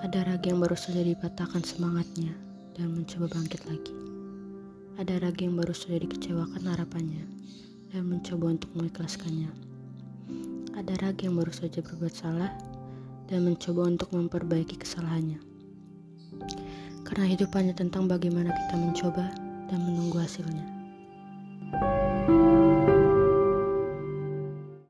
Ada raga yang baru saja dipatahkan semangatnya dan mencoba bangkit lagi. Ada raga yang baru saja dikecewakan harapannya dan mencoba untuk mengikhlaskannya. Ada raga yang baru saja berbuat salah dan mencoba untuk memperbaiki kesalahannya. Karena hidup hanya tentang bagaimana kita mencoba dan menunggu hasilnya.